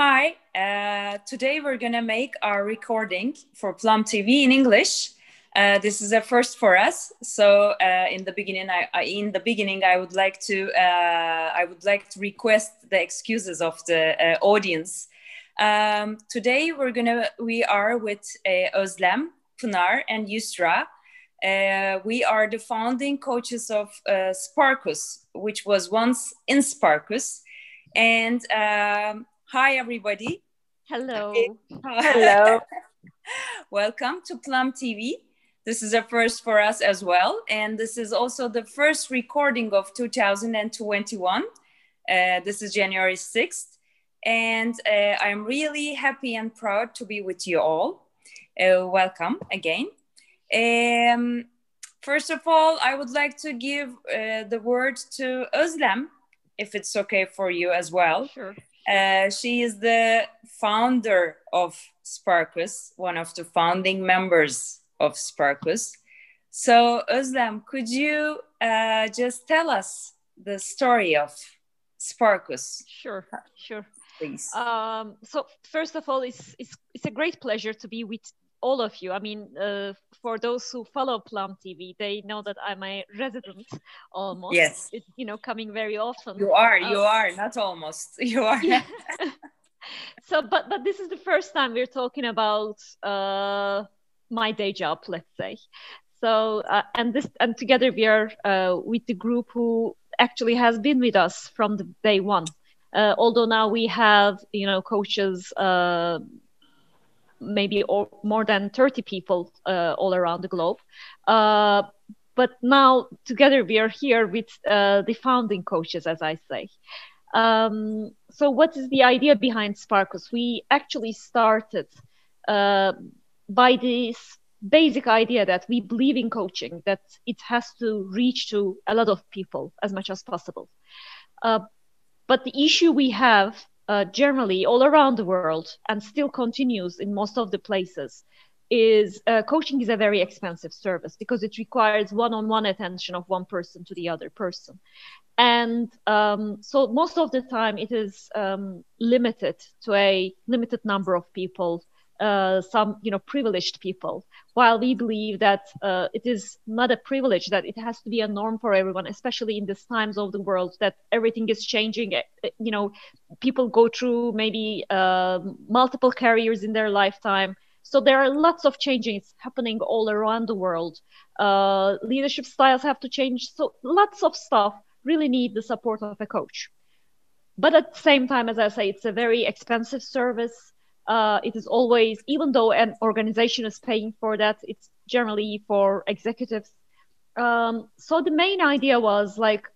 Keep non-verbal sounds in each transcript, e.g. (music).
Hi, uh, today we're gonna make our recording for Plum TV in English. Uh, this is a first for us. So uh, in the beginning, I, I, in the beginning, I would like to uh, I would like to request the excuses of the uh, audience. Um, today we're gonna we are with uh, Özlem, Pınar, and Yusra. we are the founding coaches of Sparkus, which was once in Sparkus, and um, Hi, everybody. Hello. Hello. (laughs) Welcome to Plum TV. This is a first for us as well. And this is also the first recording of 2021. Uh, this is January 6th. And uh, I'm really happy and proud to be with you all. Uh, welcome again. Um, first of all, I would like to give uh, the word to Özlem, if it's okay for you as well. Sure. Uh, she is the founder of Sparkus, one of the founding members of Sparkus. So, Özlem, could you uh, just tell us the story of Sparkus? Sure, sure. Please. Um, so, first of all, it's, it's, it's a great pleasure to be with all of you. I mean, uh, for those who follow Plum TV, they know that I'm a resident (laughs) almost. Yes. It, you know, coming very often. You are, you uh, are, not almost. (laughs) You are. Yeah. (laughs) so, but but this is the first time we're talking about uh, my day job, let's say. So, uh, and this and together we are uh, with the group who actually has been with us from the day one. Uh, although now we have, you know, coaches uh, maybe or more than 30 people uh, all around the globe. Uh, but now together we are here with uh, the founding coaches, as I say. Um, so what is the idea behind Sparkus? We actually started uh, by this basic idea that we believe in coaching, that it has to reach to a lot of people as much as possible. Uh, but the issue we have uh, generally all around the world and still continues in most of the places is uh, coaching is a very expensive service because it requires one-on-one attention of one person to the other person. And um, so most of the time it is um, limited to a limited number of people uh, some you know privileged people while we believe that uh, it is not a privilege that it has to be a norm for everyone especially in these times of the world that everything is changing eh, eh, you know people go through maybe uh, multiple careers in their lifetime. So there are lots of changes happening all around the world. Uh, leadership styles have to change. So lots of stuff really need the support of a coach. But at the same time as i say it's a very expensive service uh, it is always, even though an organization is paying for that, it's generally for executives. Um, so the main idea was like,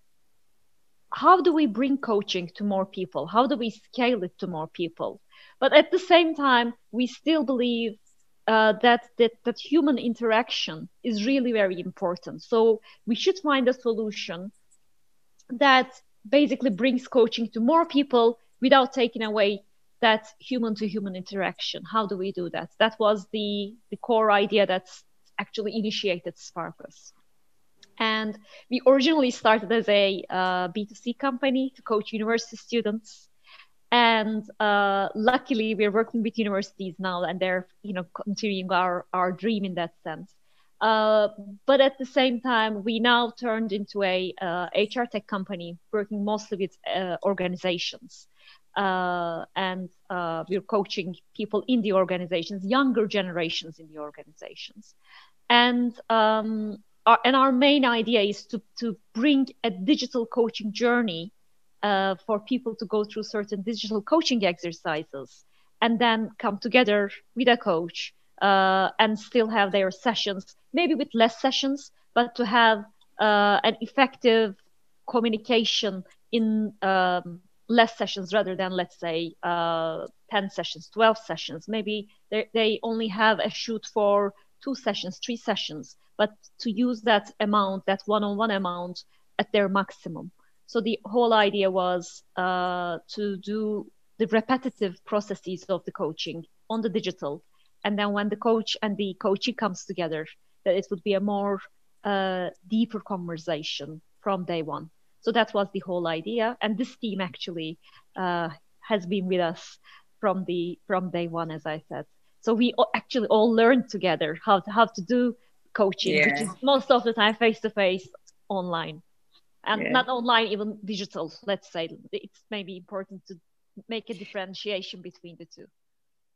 how do we bring coaching to more people? How do we scale it to more people? But at the same time, we still believe uh, that, that that human interaction is really very important. So we should find a solution that basically brings coaching to more people without taking away that human to human interaction. How do we do that? That was the, the core idea that's actually initiated Sparkus. And we originally started as a uh, B2C company to coach university students. And uh, luckily, we're working with universities now, and they're you know continuing our, our dream in that sense. Uh, but at the same time, we now turned into a HR uh, tech company working mostly with uh, organizations uh, and uh, we're coaching people in the organizations, younger generations in the organizations, and um, our, and our main idea is to to bring a digital coaching journey uh, for people to go through certain digital coaching exercises, and then come together with a coach uh, and still have their sessions, maybe with less sessions, but to have uh, an effective communication in um, less sessions rather than let's say uh, 10 sessions 12 sessions. Maybe they only have a shoot for two sessions three sessions but to use that amount that one-on-one amount at their maximum. So the whole idea was uh, to do the repetitive processes of the coaching on the digital. And then when the coach and the coachee comes together that it would be a more uh, deeper conversation from day one so that was the whole idea. And this team actually uh, has been with us from the from day one, as I said. So we actually all learned together how to how to do coaching, yeah. which is most of the time face to face online, and yeah. not online, even digital. Let's say it's maybe important to make a differentiation between the two.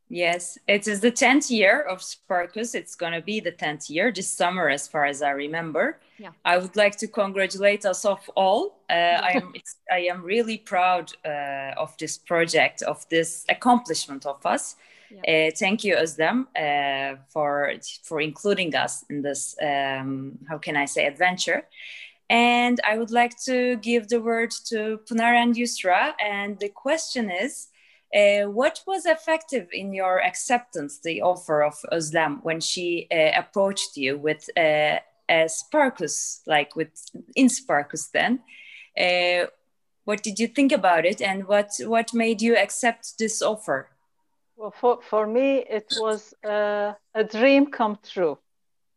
Yes, it is the 10th year of Sparkus. It's going to be the 10th year this summer, as far as I remember. Yeah. I would like to congratulate us of all. Uh, I, am, I am really proud uh, of this project, of this accomplishment of us. Yeah. Uh, thank you, Özlem, uh, for, for including us in this, um, how can I say, adventure. And I would like to give the word to Pınar and Yusra. And the question is, uh, what was effective in your acceptance, the offer of Özlem when she uh, approached you with uh, a Sparkus, like with in Sparkus then? Uh, what did you think about it and what, what made you accept this offer? Well, for, for me, it was uh, a dream come true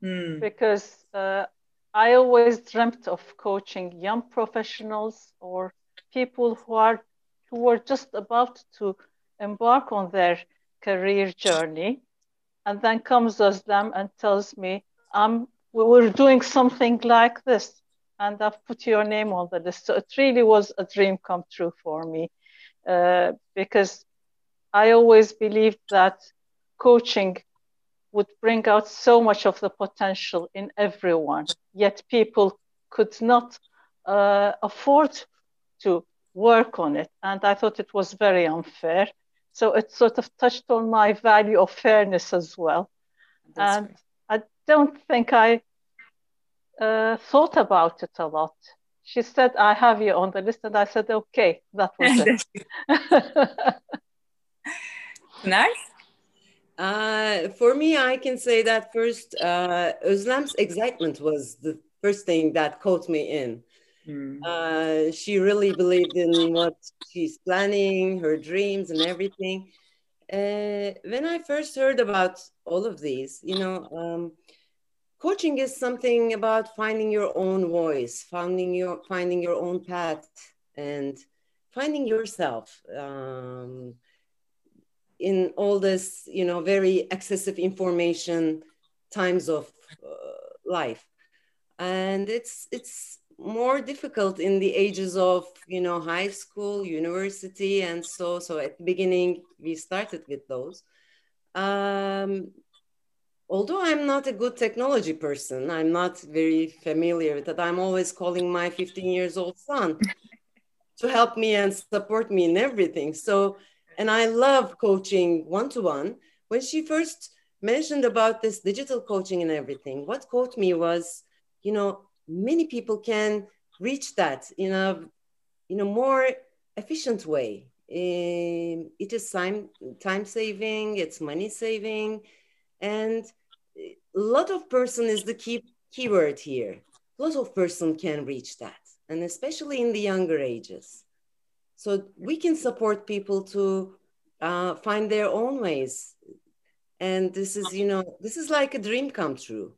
mm. because uh, I always dreamt of coaching young professionals or people who are who were just about to embark on their career journey. And then comes Özlem and tells me, um, we were doing something like this. And I've put your name on the list. So it really was a dream come true for me uh, because I always believed that coaching would bring out so much of the potential in everyone, yet people could not uh, afford to work on it. And I thought it was very unfair. So it sort of touched on my value of fairness as well. That's and I don't think I uh, thought about it a lot. She said, I have you on the list. And I said, okay, that was it. (laughs) nice. Uh, for me, I can say that first, uh, Özlem's excitement was the first thing that caught me in. Mm. Uh, she really believed in what she's planning, her dreams, and everything. Uh, when I first heard about all of these, you know, um, coaching is something about finding your own voice, finding your finding your own path, and finding yourself um, in all this, you know, very excessive information times of uh, life, and it's it's more difficult in the ages of you know high school university and so so at the beginning we started with those. Um, although i'm not a good technology person i'm not very familiar with that. I'm always calling my 15 years old son (laughs) to help me and support me in everything. So and i love coaching one-to-one. When she first mentioned about this digital coaching and everything what caught me was you know many people can reach that in a in a more efficient way. Um, it is time time saving, it's money saving, and a lot of person is the key keyword here. A lot of person can reach that, and especially in the younger ages. So we can support people to uh, find their own ways, and this is you know this is like a dream come true.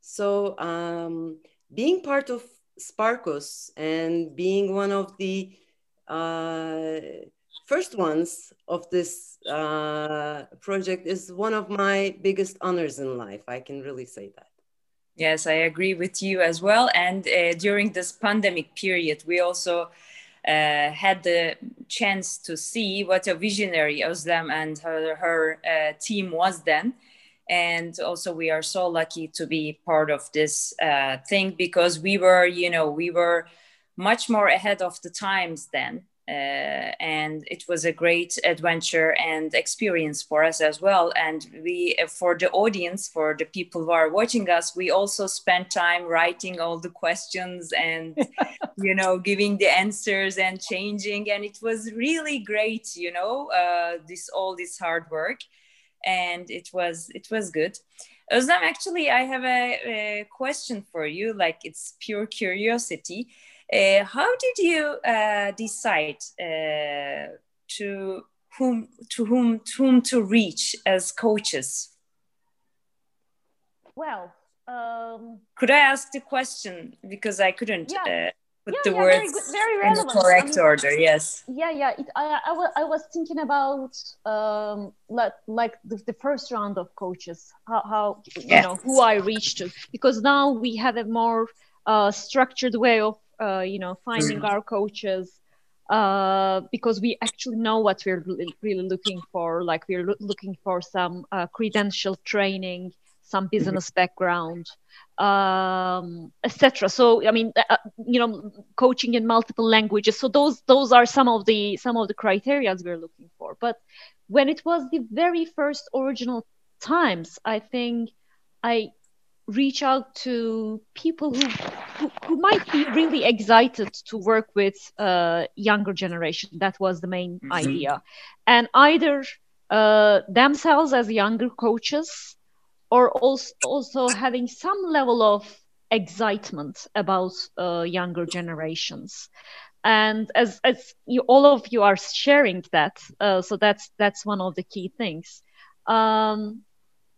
So um, being part of Sparkus and being one of the uh, first ones of this uh, project is one of my biggest honors in life. I can really say that. Yes, I agree with you as well. And uh, during this pandemic period, we also uh, had the chance to see what a visionary Özlem and her, her uh, team was then and also we are so lucky to be part of this uh, thing because we were you know we were much more ahead of the times then. Uh, and it was a great adventure and experience for us as well. And we for the audience for the people who are watching us we also spent time writing all the questions and (laughs) you know giving the answers and changing. And it was really great you know uh, this all this hard work and it was it was good. Özlem, actually, I have a, a question for you. Like it's pure curiosity. Uh, how did you uh, decide uh, to whom to whom to whom to reach as coaches? Well, um, could I ask the question because I couldn't? Yeah. Put yeah, (laughs) the yeah, words very, very in the correct I mean, order. Yes. Yeah, yeah. It, I, I, was, I was thinking about um, like, like the, the first round of coaches, how, how you know who I reached to, because now we have a more uh, structured way of uh, you know finding mm. our coaches uh, because we actually know what we're really, looking for. Like we're lo- looking for some uh, credential training, some business background um, etc. So I mean, uh, uh, you know, coaching in multiple languages. So those those are some of the some of the criteria we're looking for. But when it was the very first original times, I think I reach out to people who who, who might be really excited to work with uh, younger generation. That was the main mm-hmm. idea, and either uh, themselves as younger coaches or also, also having some level of excitement about uh, younger generations. And as as you all of you are sharing that uh, so that's that's one of the key things. Um,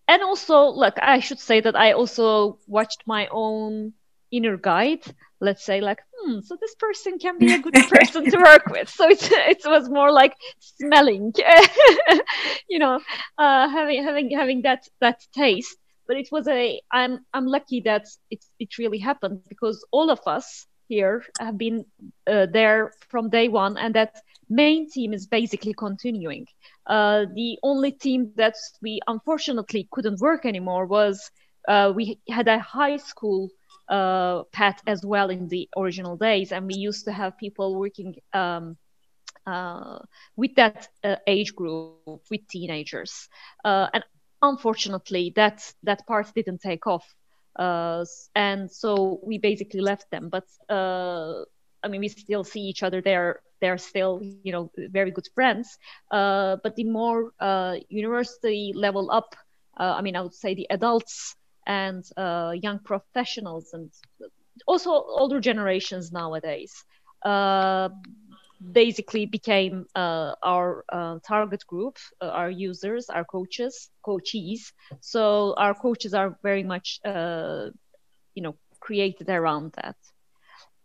and also look i should say that i also watched my own inner guide let's say like hmm so this person can be a good (laughs) person to work with. So it, it was more like smelling (laughs) you know uh, having having having that that taste. But it was a i'm i'm lucky that it it really happened because all of us here have been uh, there from day one and that main team is basically continuing. Uh, the only team that we unfortunately couldn't work anymore was uh, we had a high school uh, path as well in the original days, and we used to have people working um, uh, with that uh, age group, with teenagers. Uh, and unfortunately, that that part didn't take off, uh, and so we basically left them. But uh, I mean, we still see each other. They're they're still you know very good friends. but the more university level up, I mean, I would say the adults and uh, young professionals and also older generations nowadays uh, basically became uh, our uh, target group, uh, our users, our coaches, coachees. So our coaches are very much, uh, you know, created around that.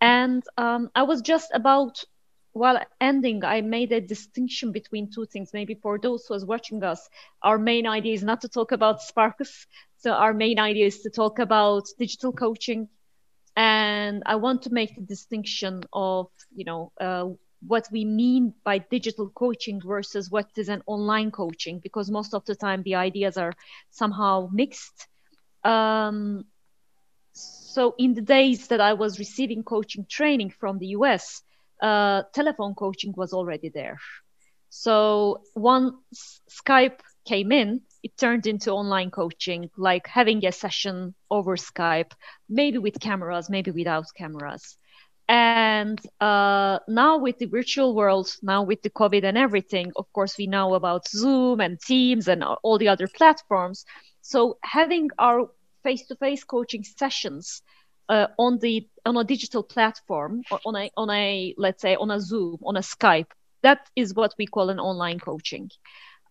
And um, I was just about while ending, I made a distinction between two things. Maybe for those who are watching us, our main idea is not to talk about Sparkus. So our main idea is to talk about digital coaching. And I want to make the distinction of, you know, uh, what we mean by digital coaching versus what is an online coaching, because most of the time the ideas are somehow mixed. Um, so in the days that I was receiving coaching training from the US, uh, telephone coaching was already there. So once Skype came in, it turned into online coaching, like having a session over Skype, maybe with cameras, maybe without cameras. And uh, now with the virtual world, now with the COVID and everything, of course, we know about Zoom and Teams and all the other platforms. So having our face-to-face coaching sessions uh, on the on a digital platform or on a on a let's say on a Zoom on a Skype. That is what we call an online coaching.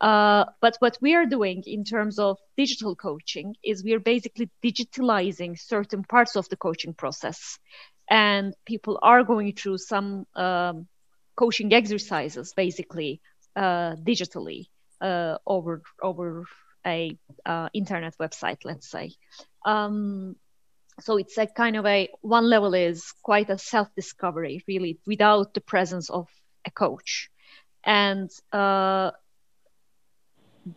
Uh, but what we are doing in terms of digital coaching is we are basically digitalizing certain parts of the coaching process, and people are going through some um, coaching exercises basically uh, digitally uh, over over a uh, internet website, let's say. Um, so it's a kind of a one level is quite a self-discovery really without the presence of a coach. And uh,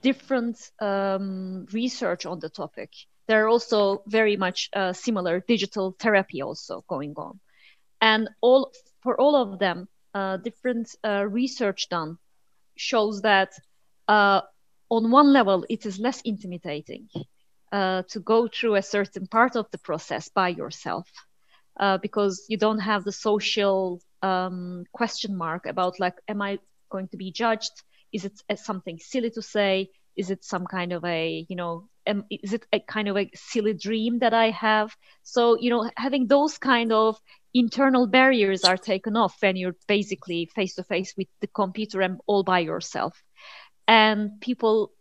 different um, research on the topic. There are also very much uh, similar digital therapy also going on. And all for all of them uh, different uh, research done shows that uh, on one level it is less intimidating uh, to go through a certain part of the process by yourself uh, because you don't have the social um, question mark about like am i going to be judged? Is it uh, something silly to say? Is it some kind of a you know am, is it a kind of a silly dream that i have? So you know having those kind of internal barriers are taken off when you're basically face to face with the computer and all by yourself. And people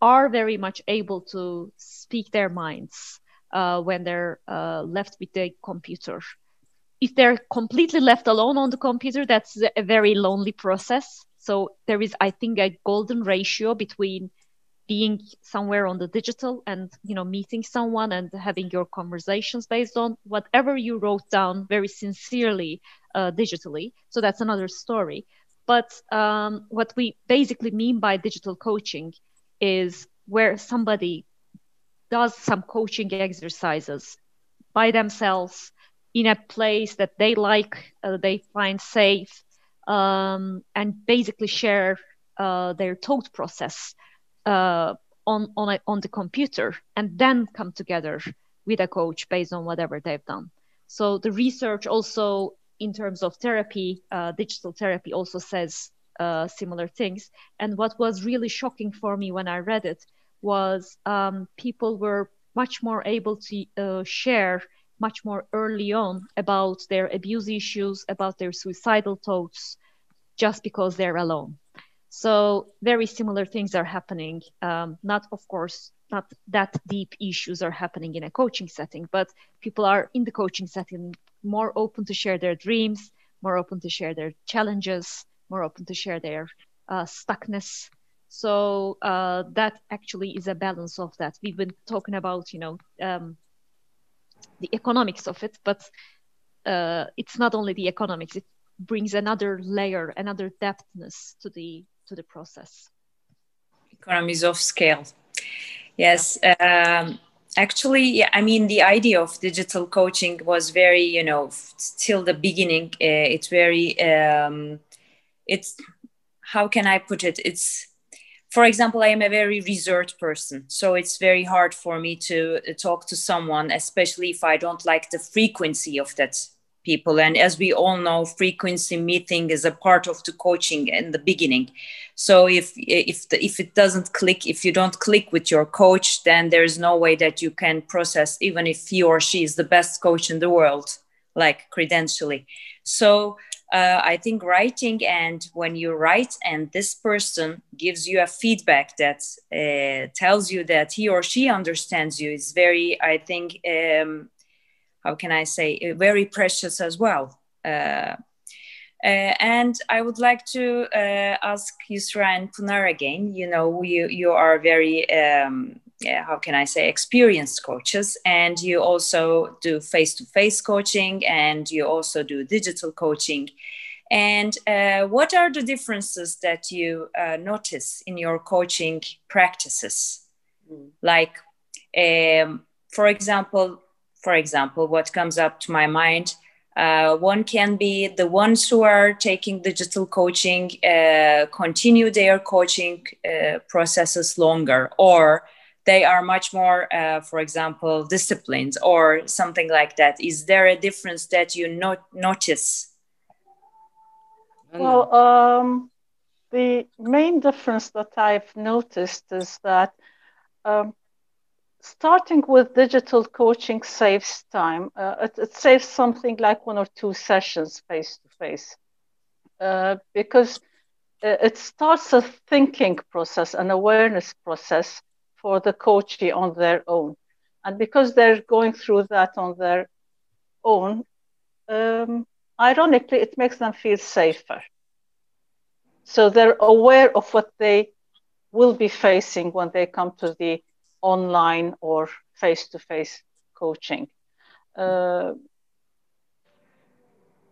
are very much able to speak their minds uh, when they're uh, left with the computer. if they're completely left alone on the computer, that's a very lonely process. So there is, I think, a golden ratio between being somewhere on the digital and you know meeting someone and having your conversations based on whatever you wrote down very sincerely uh, digitally so that's another story but um, what we basically mean by digital coaching is where somebody does some coaching exercises by themselves in a place that they like uh, they find safe um, and basically share uh, their thought process uh, on on a, on the computer and then come together with a coach based on whatever they've done. So the research also in terms of therapy, uh, digital therapy also says uh, similar things. And what was really shocking for me when I read it was um, people were much more able to uh, share much more early on about their abuse issues, about their suicidal thoughts, just because they're alone. So very similar things are happening. Um, not, of course, not that deep issues are happening in a coaching setting, but people are in the coaching setting more open to share their dreams, more open to share their challenges, more open to share their uh, stuckness. So uh, that actually is a balance of that. We've been talking about, you know, um, the economics of it, but uh, it's not only the economics. It brings another layer, another depthness to the to the process. Economies of scale. Yes. Um, actually, yeah, I mean, the idea of digital coaching was very, you know, till the beginning, uh, it's very, um, it's, how can I put it? It's, for example, I am a very reserved person. So it's very hard for me to uh, talk to someone, especially if I don't like the frequency of that people and as we all know frequency meeting is a part of the coaching in the beginning so if if the, if it doesn't click if you don't click with your coach then there's no way that you can process even if he or she is the best coach in the world like credentially so uh, i think writing and when you write and this person gives you a feedback that uh, tells you that he or she understands you is very i think um, how can I say, uh, very precious as well. Uh, uh, and I would like to uh, ask Yusra and Pınar again. You know, you you are very um, yeah, how can I say experienced coaches, and you also do face to face coaching, and you also do digital coaching. And uh, what are the differences that you uh, notice in your coaching practices? Mm. Like, um, for example, for example, what comes up to my mind. Uh, one can be the ones who are taking digital coaching uh, continue their coaching uh, processes longer, or they are much more, uh, for example, disciplined, or something like that. Is there a difference that you not notice? Well, um, the main difference that I've noticed is that um, starting with digital coaching saves time. Uh, it, it, saves something like one or two sessions face to face because uh, it starts a thinking process, an awareness process for the coachee on their own. And because they're going through that on their own, um, ironically, it makes them feel safer. So they're aware of what they will be facing when they come to the online or face to face coaching. Uh,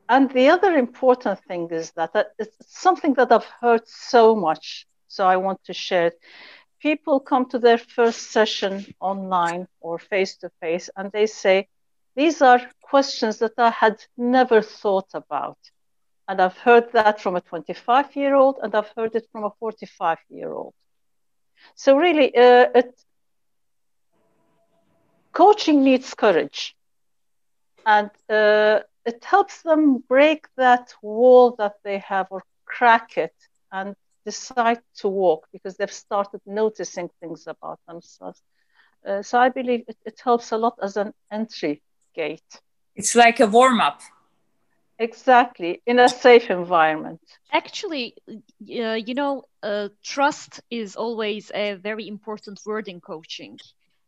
and the other important thing is that, that it's something that I've heard so much, so I want to share. People come to their first session online or face to face and they say, These are questions that I had never thought about. And I've heard that from a 25 year old and I've heard it from a 45 year old. So, really, uh, it, coaching needs courage and uh, it helps them break that wall that they have or crack it and decide to walk because they've started noticing things about themselves. Uh, so i believe it, it helps a lot as an entry gate. It's like a warm-up exactly in a safe environment. Actually uh, you know uh, trust is always a very important word in coaching.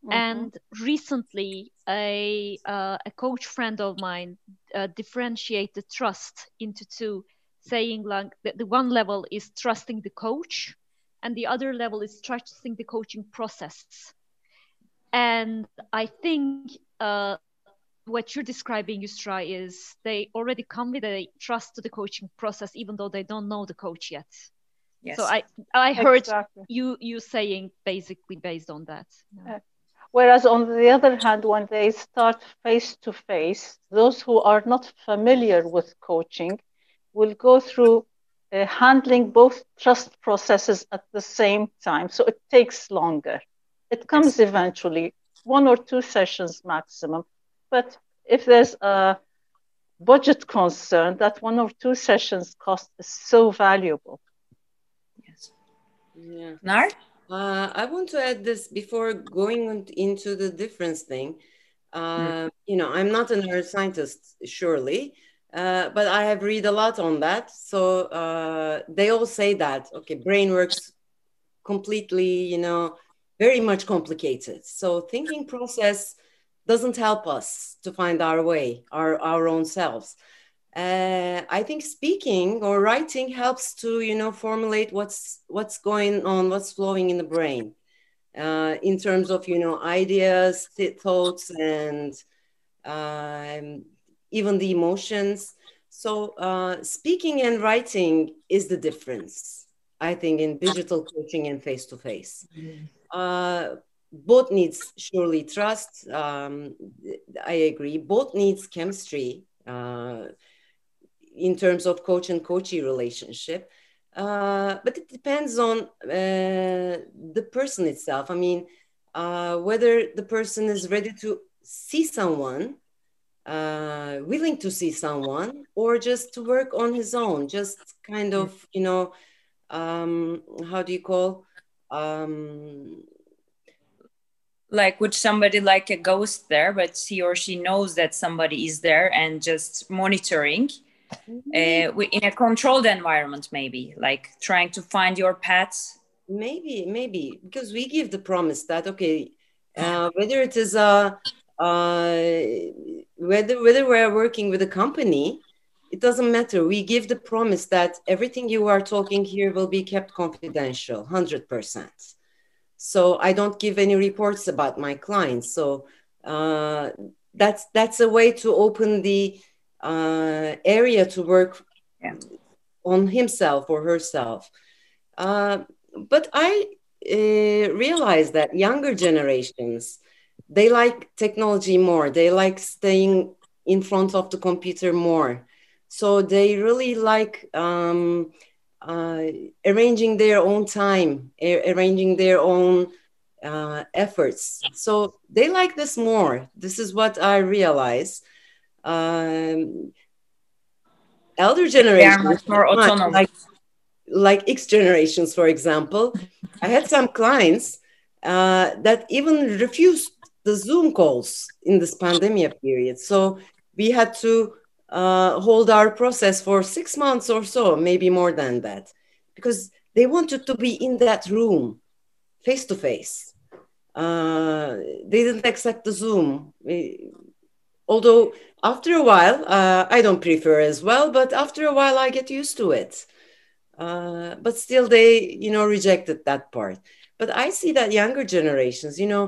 Mm-hmm. And recently, a uh, a coach friend of mine uh, differentiated trust into two, saying like that the one level is trusting the coach, and the other level is trusting the coaching process. And I think uh, what you're describing, Yusra, is they already come with a trust to the coaching process, even though they don't know the coach yet. Yes. So I I heard exactly. you you saying basically based on that. Yeah. Whereas on the other hand, when they start face to face, those who are not familiar with coaching will go through uh, handling both trust processes at the same time. So it takes longer. It comes yes. eventually, one or two sessions maximum. But if there's a budget concern, that one or two sessions cost is so valuable. Yes. Yeah. Nar? Uh, I want to add this before going into the difference thing. Uh, mm. You know, I'm not a neuroscientist, surely, uh, but I have read a lot on that. So uh, they all say that okay, brain works completely, you know, very much complicated. So thinking process doesn't help us to find our way, our our own selves uh, I think speaking or writing helps to you know formulate what's what's going on, what's flowing in the brain, uh, in terms of you know ideas, th- thoughts, and um, even the emotions. So uh, speaking and writing is the difference, I think, in digital coaching and face to face. Both needs surely trust. Um, I agree. Both needs chemistry. Uh, in terms of coach and coachee relationship. Uh, but it depends on uh, the person itself. I mean, uh, whether the person is ready to see someone, uh, willing to see someone, or just to work on his own, just kind of, you know, um, how do you call? Um, like with somebody like a ghost there, but he or she knows that somebody is there and just monitoring mm-hmm. uh, in a controlled environment maybe like trying to find your path maybe maybe because we give the promise that okay uh, whether it is a uh, whether whether we're working with a company it doesn't matter we give the promise that everything you are talking here will be kept confidential 100% so i don't give any reports about my clients so uh, that's that's a way to open the uh, area to work yeah. on himself or herself. Uh, but I uh, realize that younger generations they like technology more. They like staying in front of the computer more. So they really like um, uh, arranging their own time, arranging their own uh, efforts. So they like this more. This is what I realize um, elder generations much more autonomous. Like, like X generations, for example. I had some clients uh, that even refused the Zoom calls in this pandemic period. So we had to uh, hold our process for six months or so, maybe more than that, because they wanted to be in that room face to face. They didn't accept the Zoom. Although after a while, uh, I don't prefer as well, but after a while, I get used to it. Uh, but still, they, you know, rejected that part. But I see that younger generations, you know,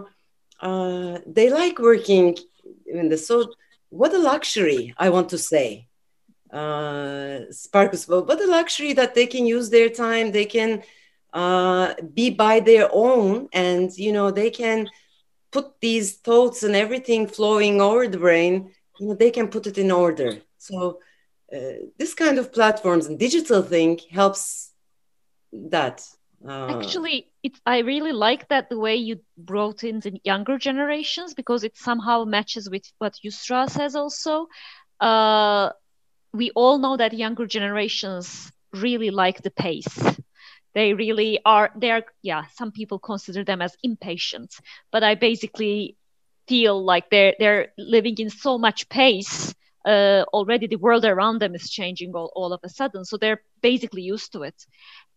uh, they like working in the so. What a luxury! I want to say, uh, Sparkus. What a luxury that they can use their time. They can uh, be by their own, and you know, they can put these thoughts and everything flowing over the brain you know they can put it in order so uh, this kind of platforms and digital thing helps that uh, actually it, i really like that the way you brought in the younger generations because it somehow matches with what yusra says also. Uh, we all know that younger generations really like the pace. They really are they're yeah some people consider them as impatient but i basically feel like they're they're living in so much pace uh, already the world around them is changing all, all of a sudden. So they're basically used to it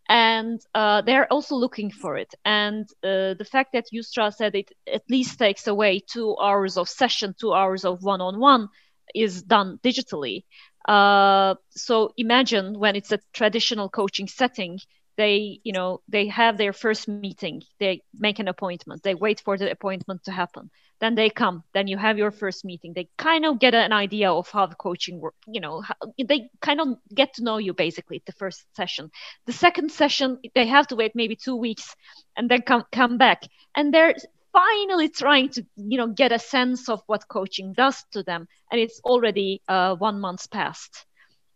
and uh, they're also looking for it. And uh, the fact that Yusra said it at least takes away two hours of session, two hours of one-on-one, is done digitally. Uh, so imagine when it's a traditional coaching setting, they you know they have their first meeting. They make an appointment. They wait for the appointment to happen. Then they come. Then you have your first meeting. They kind of get an idea of how the coaching work you know how, they kind of get to know you basically the first session. The second session they have to wait maybe two weeks and then come come back. And they're finally trying to you know get a sense of what coaching does to them. And it's already uh, one month past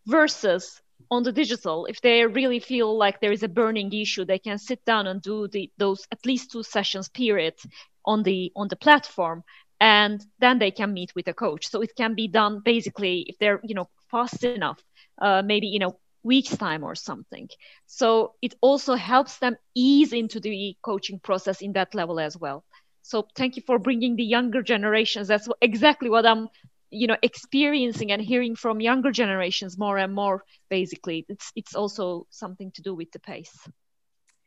versus on the digital if they really feel like there is a burning issue they can sit down and do the, those at least two sessions period on the on the platform and then they can meet with a coach. So it can be done basically if they're you know fast enough uh, maybe you know weeks time or something. So it also helps them ease into the coaching process in that level as well. So thank you for bringing the younger generations. That's exactly what i'm you know experiencing and hearing from younger generations more and more basically it's it's also something to do with the pace.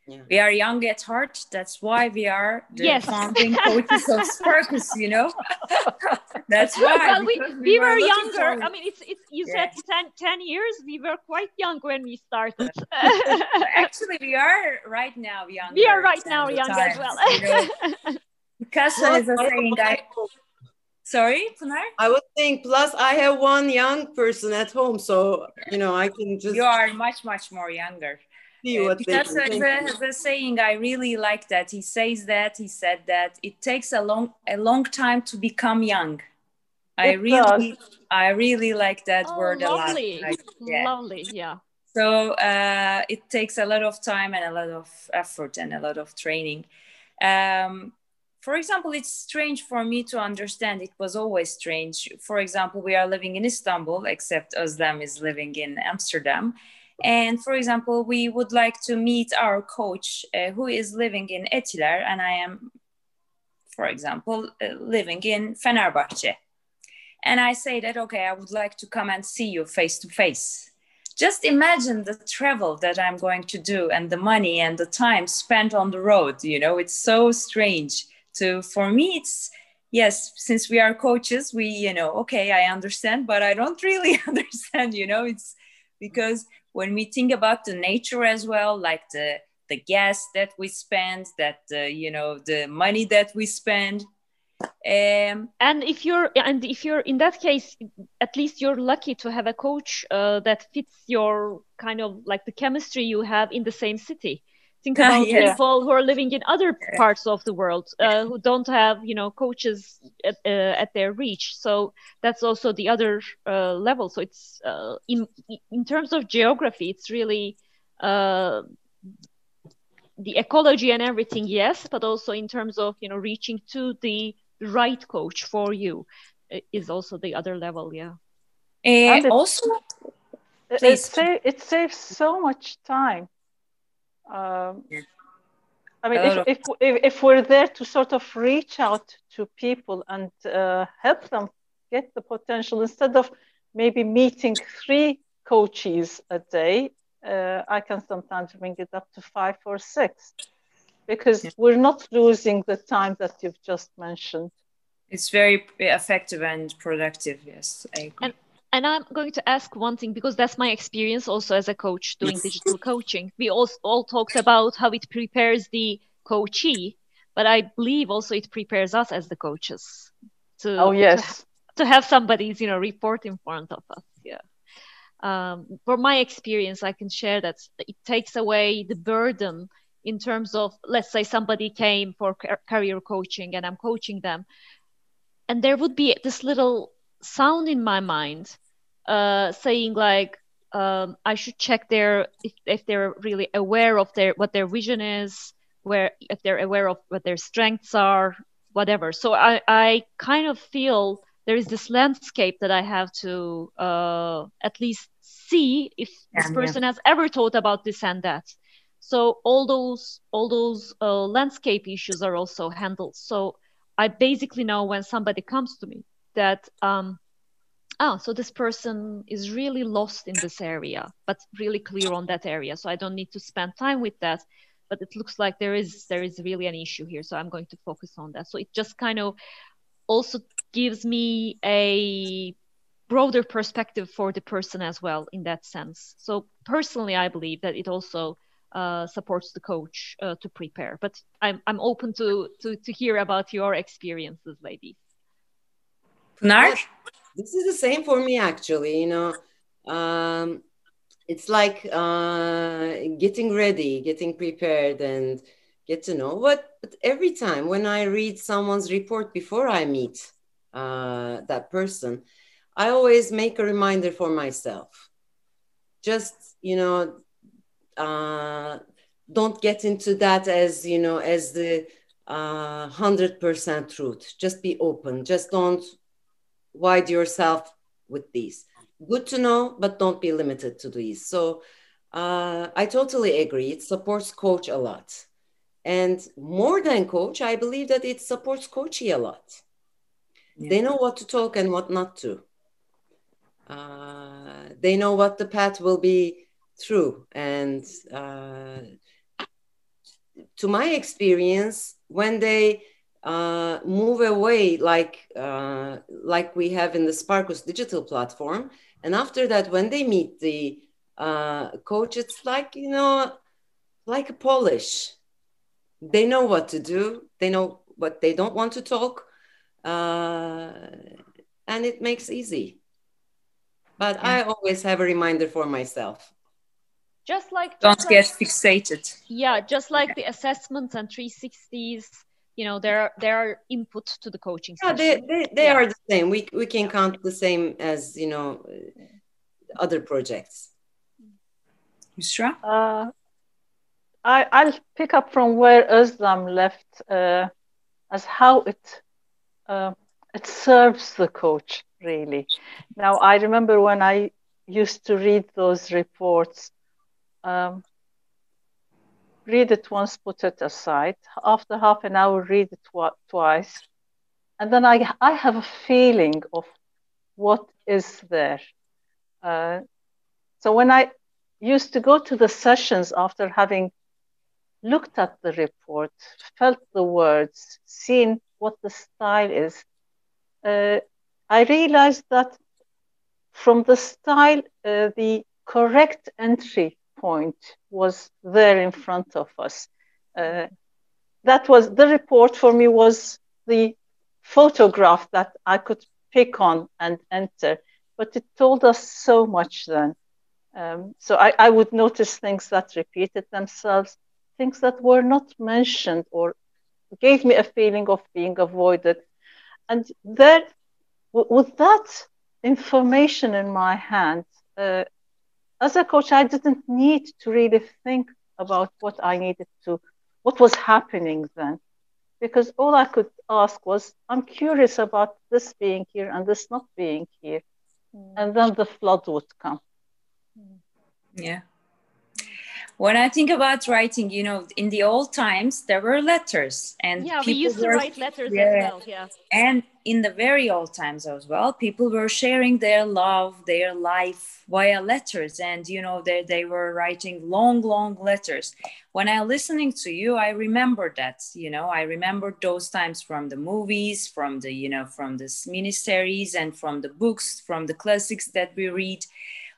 Yeah. we are young at heart. That's why we are the yes. founding (laughs) coaches of sparkus you know? (laughs) That's why well, we, we, we, were, were younger. i mean it's it's you said 10, 10 years we were quite young when we started. (laughs) Actually we are right now young we are right now young as well. you know? because well, is a saying I, Sorry, Pınar? I was saying, plus I have one young person at home, so you know I can just. You are much, much more younger. See what because the, the, the saying I really like that he says that he said that it takes a long a long time to become young. I it really does. I really like that oh, word lovely. a lot. Like, yeah. Lovely, yeah. So uh, it takes a lot of time and a lot of effort and a lot of training. Um, for example, it's strange for me to understand. It was always strange. For example, we are living in Istanbul, except Özlem is living in Amsterdam. And for example, we would like to meet our coach uh, who is living in Etiler, and I am, for example, uh, living in Fenerbahce. And I say that, okay, I would like to come and see you face to face. Just imagine the travel that I'm going to do and the money and the time spent on the road. You know, it's so strange to for me it's yes since we are coaches we you know okay i understand but i don't really (laughs) understand you know it's because when we think about the nature as well like the the gas that we spend that uh, you know the money that we spend um, and if you're and if you're in that case at least you're lucky to have a coach uh, that fits your kind of like the chemistry you have in the same city think (laughs) about yeah. people who are living in other parts of the world uh, who don't have you know coaches at, uh, at, their reach. So that's also the other uh, level. So it's uh, in in terms of geography it's really uh, the ecology and everything yes but also in terms of you know reaching to the right coach for you uh, is also the other level yeah. And also it, it, it saves so much time um, I mean, if, if, if, if, we're there to sort of reach out to people and uh, help them get the potential instead of maybe meeting three coaches a day, uh, I can sometimes bring it up to five or six because yeah. we're not losing the time that you've just mentioned. It's very effective and productive, yes. I agree. And and i'm going to ask one thing because that's my experience also as a coach doing digital coaching. We all, all talked about how it prepares the coachee but i believe also it prepares us as the coaches to oh yes. to, to have somebody's you know report in front of us yeah. Um, for my experience i can share that it takes away the burden in terms of let's say somebody came for career coaching and i'm coaching them and there would be this little sound in my mind uh, saying like um, I should check their if, if they're really aware of their what their vision is, where if they're aware of what their strengths are, whatever. So I I kind of feel there is this landscape that I have to uh, at least see if yeah, this person yeah. has ever thought about this and that. So all those all those uh, landscape issues are also handled. So I basically know when somebody comes to me that um, oh, so this person is really lost in this area, but really clear on that area. So I don't need to spend time with that. But it looks like there is there is really an issue here. So I'm going to focus on that. So it just kind of also gives me a broader perspective for the person as well in that sense. So personally, I believe that it also uh, supports the coach uh, to prepare. But I'm I'm open to to to hear about your experiences, ladies. Pınar? This is the same for me, actually. You know, um, it's like uh, getting ready, getting prepared, and get to know. But, but every time when I read someone's report before I meet uh, that person, I always make a reminder for myself. Just you know, uh, don't get into that as you know as the uh, hundred percent truth. Just be open. Just don't wide yourself with these. Good to know, but don't be limited to these. So uh, I totally agree. It supports coach a lot. And more than coach, I believe that it supports coachee a lot. Yeah. They know what to talk and what not to. Uh, they know what the path will be through. And uh, to my experience, when they uh, move away like uh, like we have in the Sparkus digital platform. And after that, when they meet the uh, coach, it's like you know, like a polish. They know what to do. They know what they don't want to talk, uh, and it makes easy. But yeah. I always have a reminder for myself just like don't just get like, fixated yeah just like the assessments and 360s you know there are there are input to the coaching yeah, they, they, they yeah. are the same we, we can count the same as you know other projects Yusra? Uh, I, I'll pick up from where Özlem left uh, as how it uh, it serves the coach really. Now I remember when I used to read those reports, um, read it once, put it aside. After half an hour, read it tw- twice. And then I, I have a feeling of what is there. Uh, so when I used to go to the sessions after having looked at the report, felt the words, seen what the style is, uh, I realized that from the style, uh, the correct entry point was there in front of us. Uh, that was the report for me was the photograph that I could pick on and enter, but it told us so much then. Um, so I, I would notice things that repeated themselves, things that were not mentioned or gave me a feeling of being avoided. And there, with that information in my hand, uh, as a coach, I didn't need to really think about what I needed to, what was happening then, because all I could ask was, I'm curious about this being here and this not being here. Mm. And then the flood would come. Yeah when I think about writing, you know, in the old times there were letters, and yeah, we used were, to write letters yeah, as well. Yeah, and in the very old times as well, people were sharing their love, their life via letters, and you know, they they were writing long, long letters. When I listening to you, I remember that. You know, I remember those times from the movies, from the you know, from the miniseries, and from the books, from the classics that we read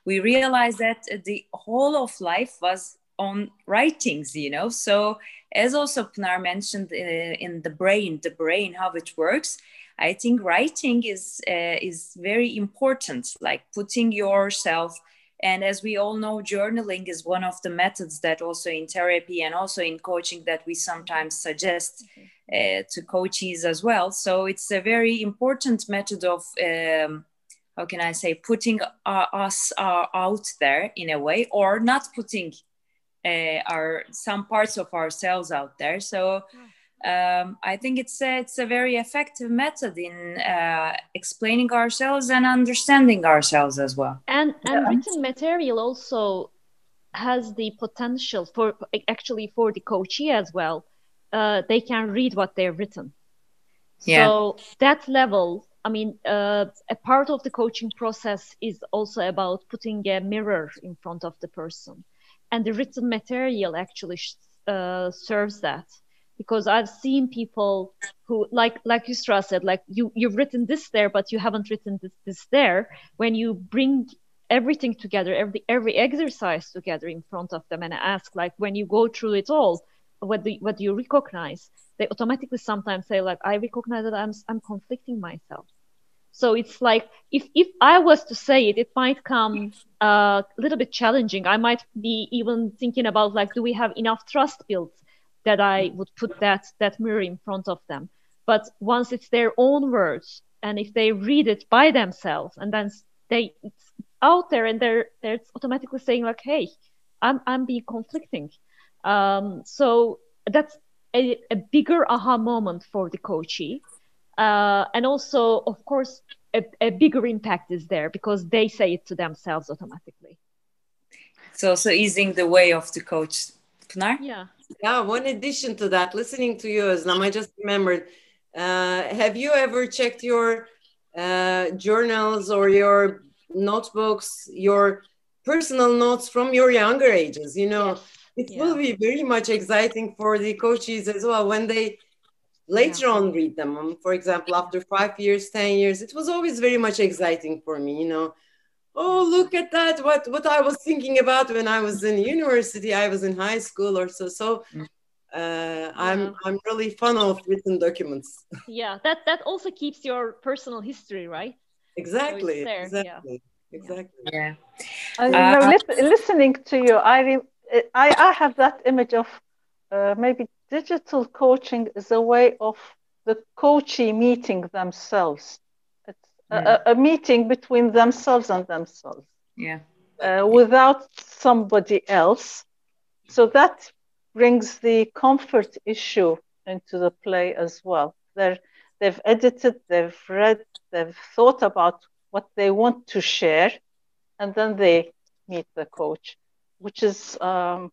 we realized that the whole of life was on writings you know? So as also Pınar mentioned uh, in the brain the brain how it works i think writing is uh, is very important like putting yourself and as we all know journaling is one of the methods that also in therapy and also in coaching that we sometimes suggest uh, to coaches as well. So it's a very important method of um, how can i say putting uh, us uh, out there in a way or not putting uh, our some parts of ourselves out there. So um, I think it's a, it's a very effective method in uh, explaining ourselves and understanding ourselves as well. And and written material also has the potential for actually for the coachee as well. Uh, they can read what they've written. Yeah. So that level I mean, uh, a part of the coaching process is also about putting a mirror in front of the person, and the written material actually uh, serves that. Because I've seen people who, like like Yusra said, like you you've written this there, but you haven't written this this there. When you bring everything together, every every exercise together in front of them, and ask like when you go through it all, what do what do you recognize? They automatically sometimes say like I recognize that I'm I'm conflicting myself. So it's like if if I was to say it, it might come uh, a little bit challenging. I might be even thinking about like, do we have enough trust built that I would put that that mirror in front of them. But once it's their own words, and if they read it by themselves, and then they it's out there, and they're they're automatically saying like, hey, I'm I'm being conflicting. Um, so that's a, a bigger aha moment for the coachee uh, and also of course a, a, bigger impact is there because they say it to themselves automatically so so easing the way of the coach Pınar? yeah yeah one addition to that listening to you Özlem I just remembered uh, have you ever checked your uh, journals or your notebooks your personal notes from your younger ages you know yes. it yeah. will be very much exciting for the coaches as well when they later yeah. on read them. Um, for example after five years ten years it was always very much exciting for me you know. Oh look at that. What what i was thinking about when i was in university i was in high school or so. So mm. uh, i'm i'm really fond of written documents. (laughs) Yeah that that also keeps your personal history right? Exactly so exactly yeah. exactly yeah. Uh, uh, li- listening to you i re- I, I have that image of uh, maybe digital coaching is a way of the coachee meeting themselves. It's yeah. a, a, meeting between themselves and themselves. Yeah. Uh, without somebody else. So that brings the comfort issue into the play as well. They're, they've edited, they've read, they've thought about what they want to share, and then they meet the coach, which is um,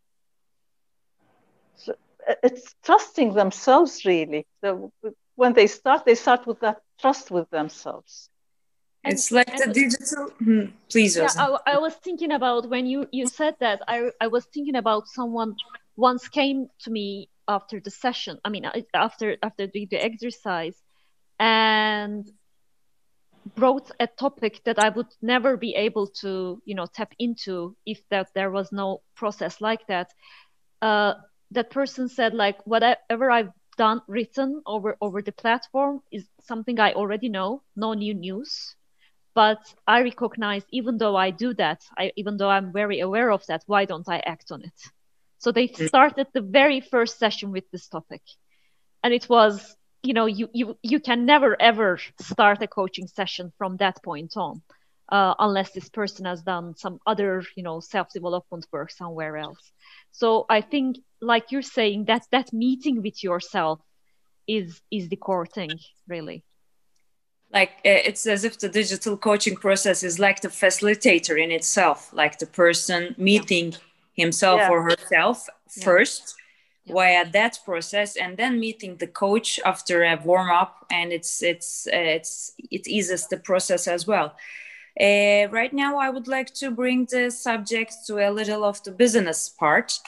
it's trusting themselves really. The, when they start, they start with that trust with themselves. It's like the digital. Hmm, please, yeah, I, I, was thinking about when you you said that. I I was thinking about someone once came to me after the session. I mean, after after doing the exercise, and brought a topic that I would never be able to, you know, tap into if that there was no process like that. Uh, that person said like whatever I've done written over over the platform is something I already know, no new news. But I recognize even though I do that, I, even though I'm very aware of that, why don't I act on it? So they mm. started the very first session with this topic. And it was, you know, you you you can never ever start a coaching session from that point on. Uh, unless this person has done some other, you know, self-development work somewhere else. So I think, like you're saying, that that meeting with yourself is is the core thing, really. Like uh, it's as if the digital coaching process is like the facilitator in itself, like the person meeting yeah. himself yeah. or herself yeah. first via that process and then meeting the coach after a warm up and it's it's uh, it's it eases the process as well uh, right now, I would like to bring the subject to a little of the business part.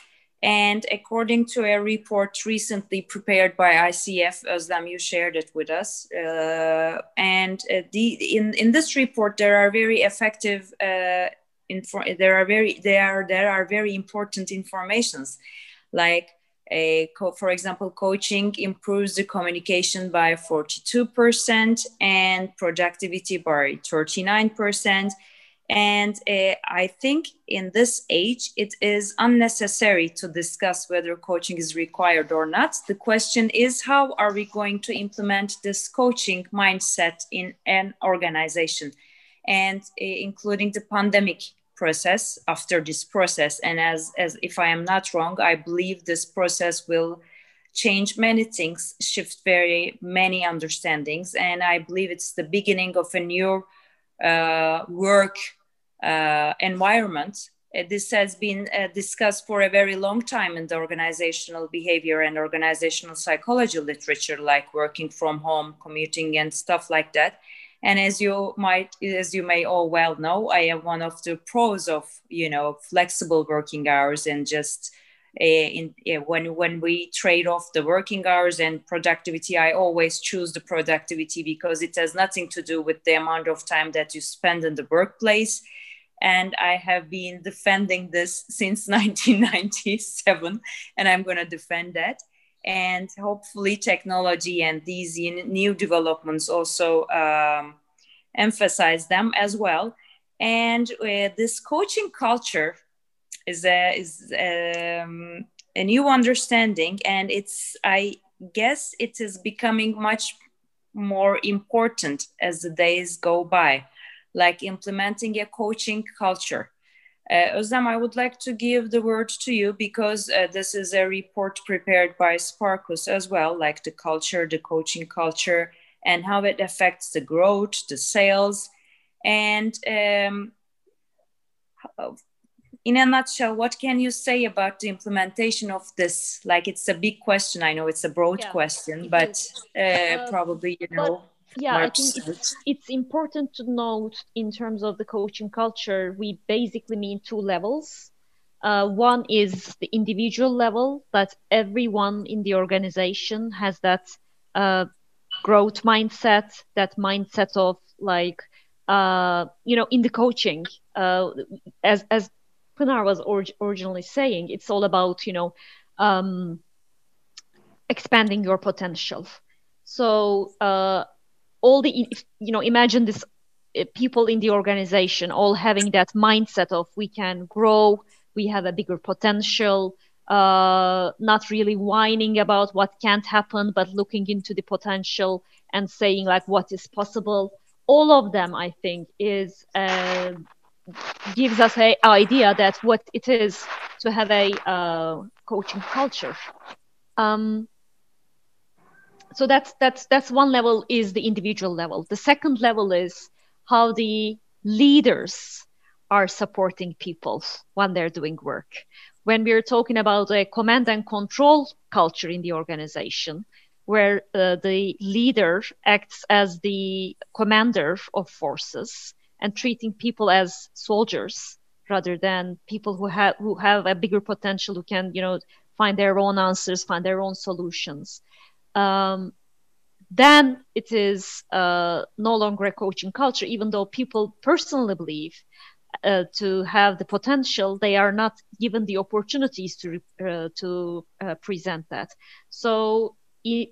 And according to a report recently prepared by ICF, Özlem, you shared it with us. Uh, and uh, the, in, in this report, there are very effective, uh, info- there are very, there are, there are very important informations like a co- for example, coaching improves the communication by 42% and productivity by 39%. And uh, I think in this age, it is unnecessary to discuss whether coaching is required or not. The question is how are we going to implement this coaching mindset in an organization? And uh, including the pandemic process after this process and as as if i am not wrong i believe this process will change many things shift very many understandings and i believe it's the beginning of a new uh, work environment. Uh, this has been uh, discussed for a very long time in the organizational behavior and organizational psychology literature like working from home commuting and stuff like that. And as you might as you may all well know i am one of the pros of you know flexible working hours and just uh, in uh, when when we trade off the working hours and productivity i always choose the productivity because it has nothing to do with the amount of time that you spend in the workplace and i have been defending this since (laughs) 1997 and i'm going to defend that and hopefully technology and these new developments also um, emphasize them as well. And uh, this coaching culture is a is um, a new understanding and it's i guess it is becoming much more important as the days go by like implementing a coaching culture uh, Özlem, I would like to give the word to you because uh, this is a report prepared by Sparkus as well, like the culture, the coaching culture, and how it affects the growth, the sales. And um, in a nutshell, what can you say about the implementation of this? Like, it's a big question. I know it's a broad yeah, question, but uh, uh, probably, you know yeah i think it's, it's important to note in terms of the coaching culture we basically mean two levels. Uh, one is the individual level that everyone in the organization has that uh, growth mindset that mindset of like uh, you know in the coaching uh, as as Pınar was or- originally saying it's all about you know um, expanding your potential. So uh, all the you know imagine this uh, people in the organization all having that mindset of we can grow we have a bigger potential uh, not really whining about what can't happen but looking into the potential and saying like what is possible. All of them i think is uh, gives us a idea that what it is to have a uh, coaching culture. Um, so that's that's that's one level is the individual level. The second level is how the leaders are supporting people when they're doing work. When we're talking about a command and control culture in the organization where uh, the leader acts as the commander of forces and treating people as soldiers rather than people who have who have a bigger potential who can you know find their own answers find their own solutions um, then it is uh, no longer a coaching culture, even though people personally believe uh, to have the potential, they are not given the opportunities to uh, to uh, present that. So,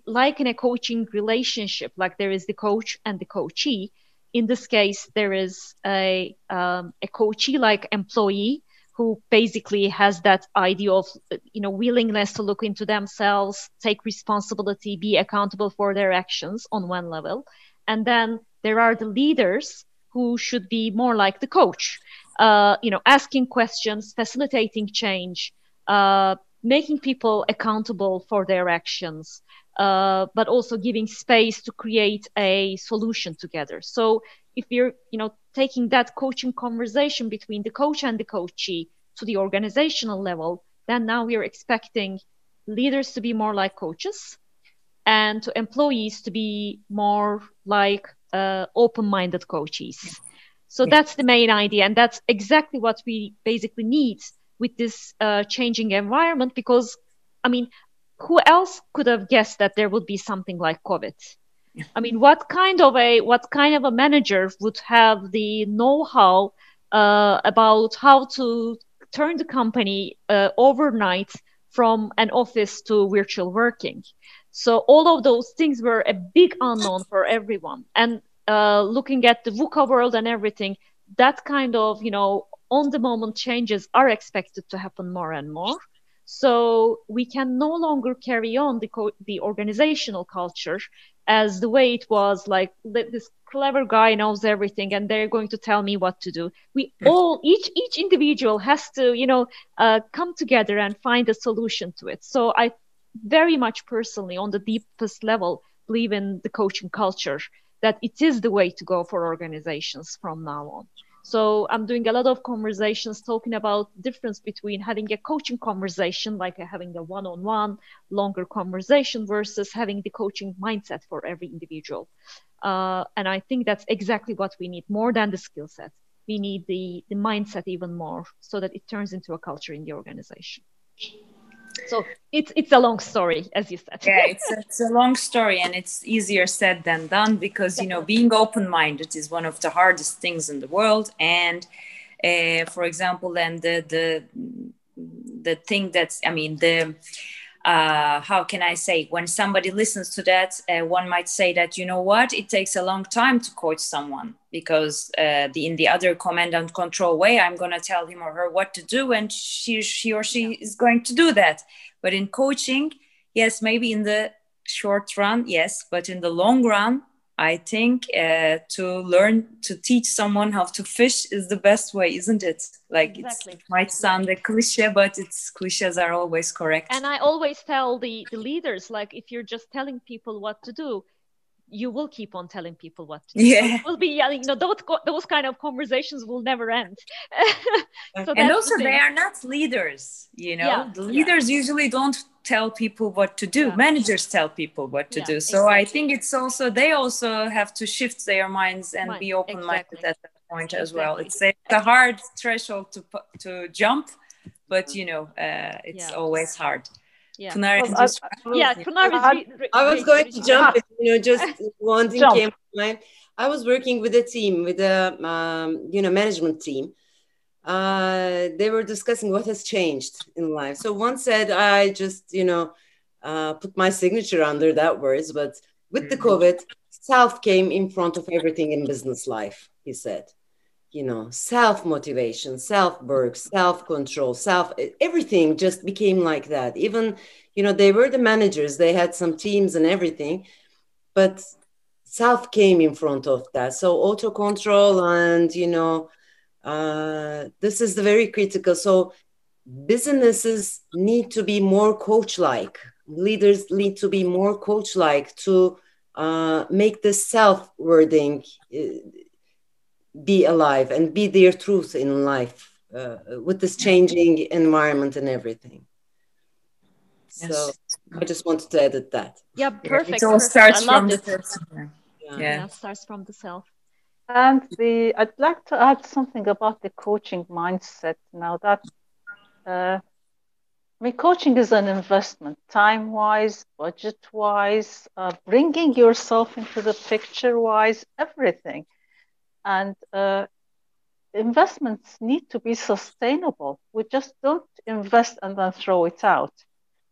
like in a coaching relationship, like there is the coach and the coachee. In this case, there is a um, a coachee like employee who basically has that idea of you know willingness to look into themselves take responsibility be accountable for their actions on one level. And then there are the leaders who should be more like the coach uh, you know asking questions facilitating change uh, making people accountable for their actions uh, but also giving space to create a solution together. So if you're you know taking that coaching conversation between the coach and the coachee to the organizational level then now we're expecting leaders to be more like coaches and to employees to be more like uh, open-minded coaches. So that's the main idea and that's exactly what we basically need with this uh, changing environment because i mean who else could have guessed that there would be something like covid I mean, what kind of a what kind of a manager would have the know-how uh, about how to turn the company uh, overnight from an office to virtual working? So all of those things were a big unknown for everyone. And uh, looking at the VUCA world and everything, that kind of you know on the moment changes are expected to happen more and more. So we can no longer carry on the, co- the organizational culture as the way it was like this clever guy knows everything and they're going to tell me what to do. We all each each individual has to you know uh, come together and find a solution to it. So i very much personally on the deepest level believe in the coaching culture that it is the way to go for organizations from now on so I'm doing a lot of conversations talking about difference between having a coaching conversation, like having a one-on-one longer conversation versus having the coaching mindset for every individual. uh, and i think that's exactly what we need more than the skill set we need the the mindset even more so that it turns into a culture in the organization so it's it's a long story as you said. Yeah it's a, (laughs) it's a long story and it's easier said than done because you know being open-minded is one of the hardest things in the world. And uh, for example then the the the thing that's i mean the uh, how can I say, when somebody listens to that, uh, one might say that, you know what, it takes a long time to coach someone because uh, the, in the other command and control way, I'm going to tell him or her what to do, and she, she or she is going to do that. But in coaching, yes, maybe in the short run, yes, but in the long run, I think uh, to learn to teach someone how to fish is the best way, isn't it? Like exactly. it might sound a cliche, but it's cliches are always correct. And I always tell the, the leaders, like if you're just telling people what to do, you will keep on telling people what to do. Yeah, so will be you know those those kind of conversations will never end. (laughs) so and also the they are not leaders. You know, yeah. the leaders yeah. usually don't tell people what to do. Yeah. Managers tell people what to do. So exactly. I think it's also they also have to shift their minds and Mind. be open minded exactly. at that point exactly. as well. It's a, it's a hard threshold to to jump, but you know, uh, it's always hard yeah. Pınar, well, I, yeah, Pınar is. Re, re, I was going to jump, you know, just (laughs) one thing came to mind. I was working with a team, with a um, you know management team. Uh, they were discussing what has changed in life. So one said, "I just you know uh, put my signature under that words," but with the mm-hmm. COVID, self came in front of everything in business life. He said, you know self motivation self work self control self everything just became like that. Even you know they were the managers they had some teams and everything but self came in front of that. So auto control and you know uh, this is the very critical. So businesses need to be more coach like leaders need to be more coach like to uh, make the self wording uh, be alive and be their truth in life uh, with this changing environment and everything. Yes. So I just wanted to edit that. Yeah, perfect. It all perfect. starts from the self. Yeah. yeah, starts from the self. And the I'd like to add something about the coaching mindset. Now that uh, I mean, coaching is an investment, time-wise, budget-wise, uh, bringing yourself into the picture-wise, everything and uh, investments need to be sustainable. We just don't invest and then throw it out.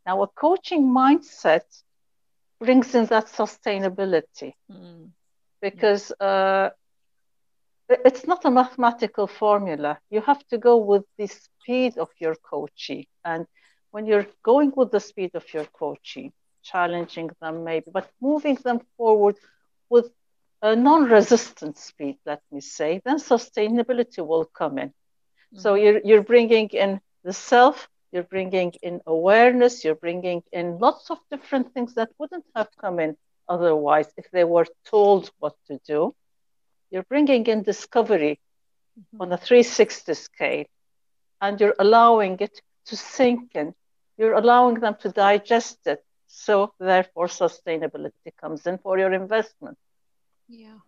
Now, a coaching mindset brings in that sustainability mm. because uh, it's not a mathematical formula. You have to go with the speed of your coaching. And when you're going with the speed of your coaching, challenging them maybe, but moving them forward with a non-resistant speed, let me say, then sustainability will come in. Mm-hmm. So you're, you're bringing in the self, you're bringing in awareness, you're bringing in lots of different things that wouldn't have come in otherwise if they were told what to do. You're bringing in discovery mm-hmm. on a 360 scale, and you're allowing it to sink in. You're allowing them to digest it. So, therefore, sustainability comes in for your investment. Yeah.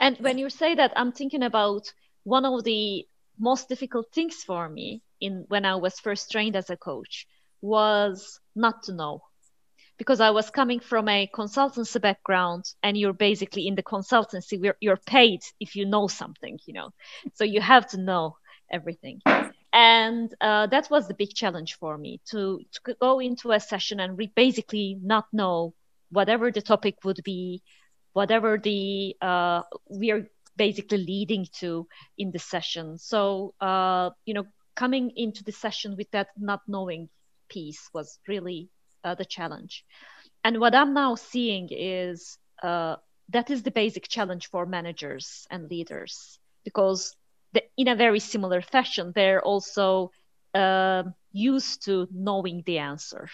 And when you say that, I'm thinking about one of the most difficult things for me in when I was first trained as a coach was not to know. Because I was coming from a consultancy background, and you're basically in the consultancy, where you're paid if you know something, you know. So you have to know everything. And uh, that was the big challenge for me to, to go into a session and re- basically not know whatever the topic would be, whatever the uh, we are basically leading to in the session. So uh, you know, coming into the session with that not knowing piece was really uh, the challenge. And what I'm now seeing is uh, that is the basic challenge for managers and leaders because the, in a very similar fashion, they're also uh, used to knowing the answer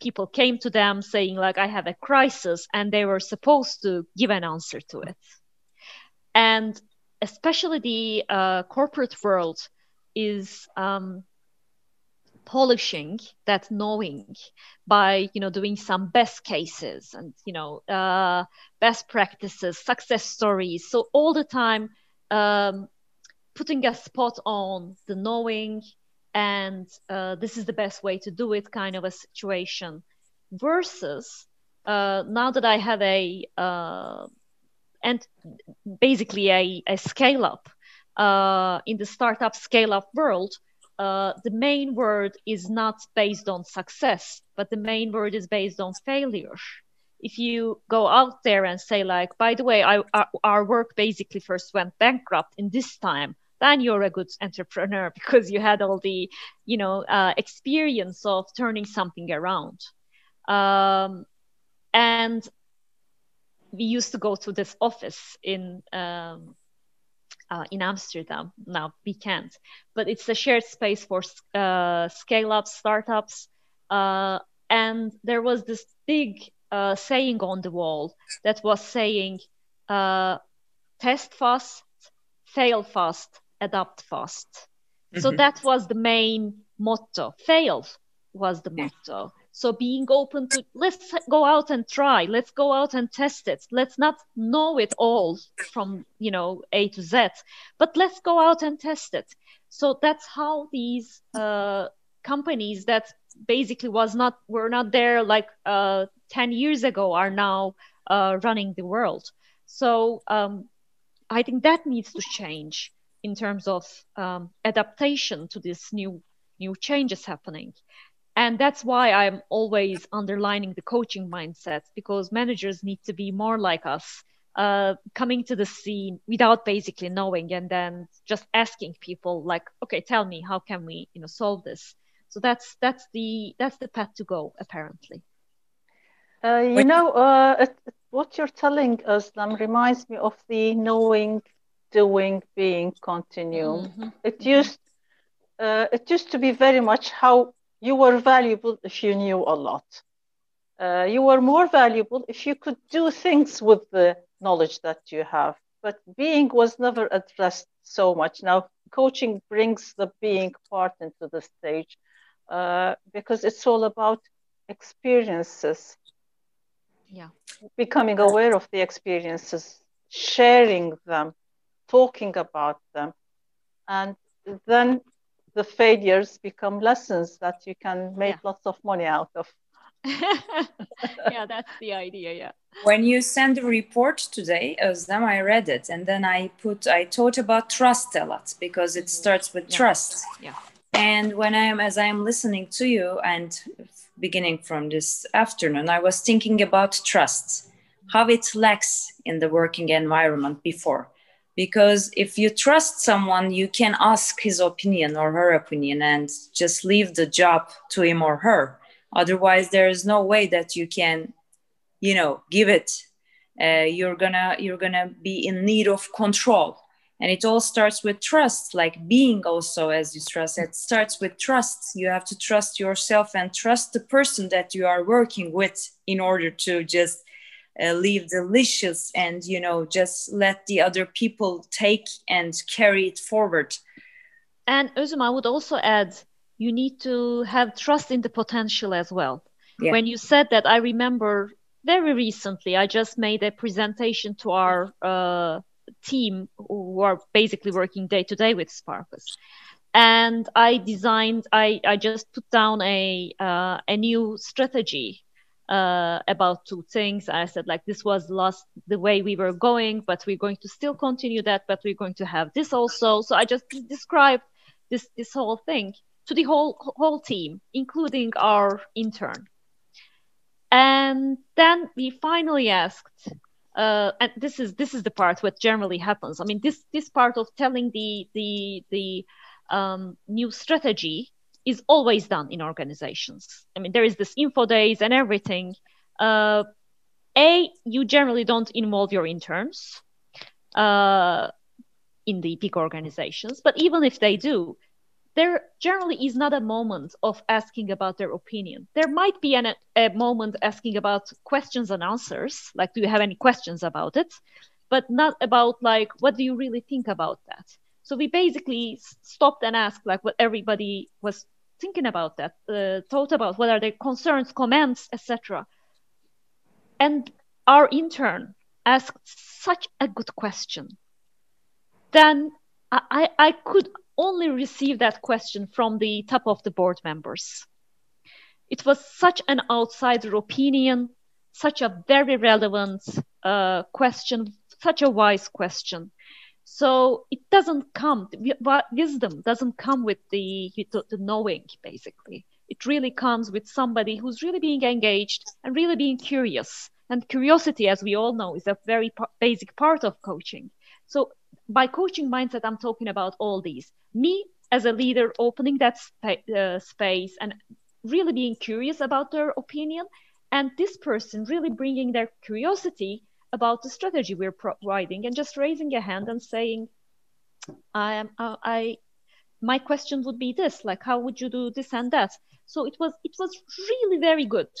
people came to them saying like i have a crisis and they were supposed to give an answer to it. And especially the uh, corporate world is um, polishing that knowing by you know doing some best cases and you know uh, best practices success stories. So all the time um, putting a spot on the knowing and uh, this is the best way to do it kind of a situation versus uh, now that i have a uh, and basically a, a scale up uh, in the startup scale up world uh, the main word is not based on success, but the main word is based on failure. If you go out there and say, like, by the way, I, our, our work basically first went bankrupt in this time, then you're a good entrepreneur (laughs) because you had all the, you know, uh, experience of turning something around. Um, and we used to go to this office in um, uh, in Amsterdam. Now we can't, but it's a shared space for uh, scale ups, startups. Uh, and there was this big uh, saying on the wall that was saying, uh, test fast, fail fast, adapt fast. Mm-hmm. So that was the main motto. Fail was the motto. So being open to let's go out and try, let's go out and test it. Let's not know it all from you know A to Z, but let's go out and test it. So that's how these uh, companies that basically was not were not there like uh, 10 years ago are now uh, running the world. So um, I think that needs to change in terms of um, adaptation to this new new changes happening. And that's why i'm always underlining the coaching mindset because managers need to be more like us uh, coming to the scene without basically knowing and then just asking people like okay tell me how can we you know solve this? So that's that's the that's the path to go apparently. Uh, you know uh, what you're telling us Nam, reminds me of the knowing doing being continuum mm-hmm. it used uh, it used to be very much how you were valuable if you knew a lot. Uh, you were more valuable if you could do things with the knowledge that you have. But being was never addressed so much. Now, coaching brings the being part into the stage uh, because it's all about experiences. Yeah. Becoming aware of the experiences, sharing them, talking about them. And then the failures become lessons that you can make yeah. lots of money out of. (laughs) yeah, that's the idea. Yeah. When you send a report today, uh, Özlem, I read it, and then I put I thought about trust a lot because it mm-hmm. starts with yeah. trust. Yeah. And when I am as I am listening to you and beginning from this afternoon, I was thinking about trust, how it lacks in the working environment before because if you trust someone you can ask his opinion or her opinion and just leave the job to him or her. Otherwise there is no way that you can you know give it. Uh, you're gonna you're gonna be in need of control. And it all starts with trust like being also as you stress it starts with trust. You have to trust yourself and trust the person that you are working with in order to just uh, live delicious and you know just let the other people take and carry it forward. And Özüm, I would also add you need to have trust in the potential as well. Yeah. when you said that I remember very recently I just made a presentation to our uh, team who are basically working day to day with Sparkus and I designed I, I just put down a uh, a new strategy uh, about two things. I said like this was last the way we were going, but we're going to still continue that, but we're going to have this also. So I just described this this whole thing to the whole whole team, including our intern. And then we finally asked, uh, and this is this is the part what generally happens. I mean, this this part of telling the the the um, new strategy is always done in organizations. I mean, there is this info days and everything. Uh, a, you generally don't involve your interns uh, in the big organizations, but even if they do, there generally is not a moment of asking about their opinion. There might be an, a moment asking about questions and answers, like, do you have any questions about it? But not about, like, what do you really think about that? So we basically stopped and asked, like, what everybody was thinking about that, uh, thought about what are their concerns, comments, etc. And our intern asked such a good question. Then I, I could only receive that question from the top of the board members. It was such an outsider opinion, such a very relevant uh, question, such a wise question. So it doesn't come, wisdom doesn't come with the, the knowing, basically. It really comes with somebody who's really being engaged and really being curious. And curiosity, as we all know, is a very basic part of coaching. So by coaching mindset, I'm talking about all these. Me as a leader opening that spa- uh, space and really being curious about their opinion, and this person really bringing their curiosity about the strategy we're providing and just raising a hand and saying, I am, uh, I, my question would be this, like, how would you do this and that? So it was, it was really very good.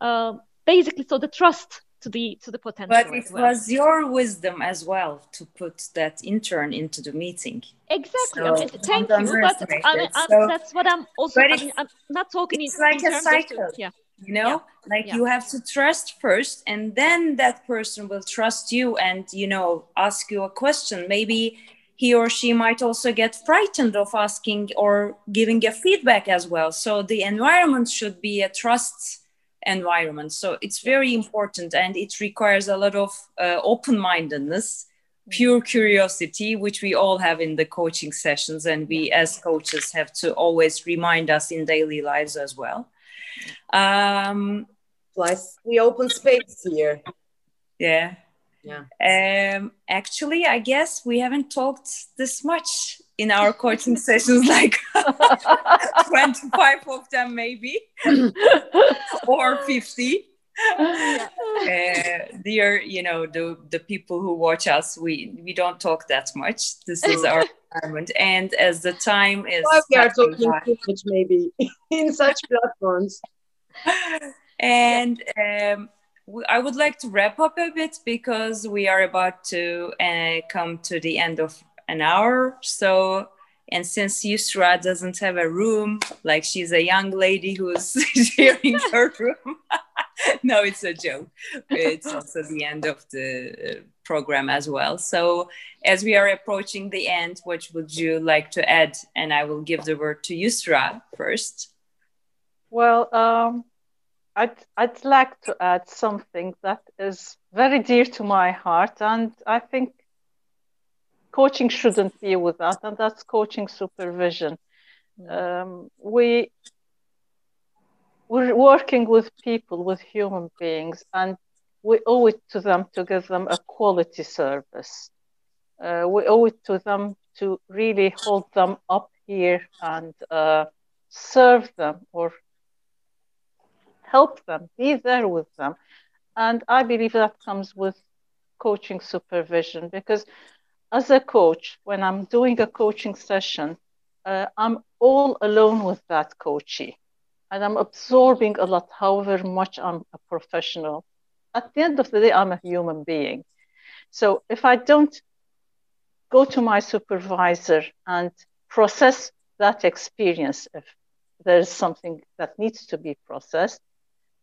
Uh, basically, so the trust to the to the potential. But it well. was your wisdom as well to put that intern into the meeting. Exactly. So I thank you. But I mean, so, that's what I'm also. I mean, I'm not talking. It's in, like in a cycle. Of, yeah. You know, yeah. like yeah. you have to trust first, and then that person will trust you, and you know, ask you a question. Maybe he or she might also get frightened of asking or giving a feedback as well. So the environment should be a trust environment. So it's very important and it requires a lot of uh, open mindedness, pure curiosity, which we all have in the coaching sessions. And we, as coaches, have to always remind us in daily lives as well. Um, Plus, the open space here. Yeah. Yeah. Um, actually, I guess we haven't talked this much in our coaching sessions, (laughs) like (laughs) 25 of them, maybe, (laughs) or 50. (laughs) uh, dear, you know, the, the people who watch us, we, we don't talk that much. This is (laughs) our environment. And as the time is. Well, we are talking by, too much, maybe, (laughs) in such platforms. And um, I would like to wrap up a bit because we are about to uh, come to the end of an hour. So, and since Yusra doesn't have a room, like she's a young lady who's sharing her room. (laughs) no, it's a joke. It's also the end of the uh, program as well. So, as we are approaching the end, what would you like to add? And I will give the word to Yusra first. Well, um, I'd, I'd like to add something that is very dear to my heart, and I think coaching shouldn't be without, and that's coaching supervision. Um, we we're working with people, with human beings, and we owe it to them to give them a quality service. Uh, we owe it to them to really hold them up here and uh, serve them or help them, be there with them. And I believe that comes with coaching supervision because as a coach, when I'm doing a coaching session, uh, I'm all alone with that coachee and I'm absorbing a lot, however much I'm a professional. At the end of the day, I'm a human being. So if I don't go to my supervisor and process that experience, if there's something that needs to be processed,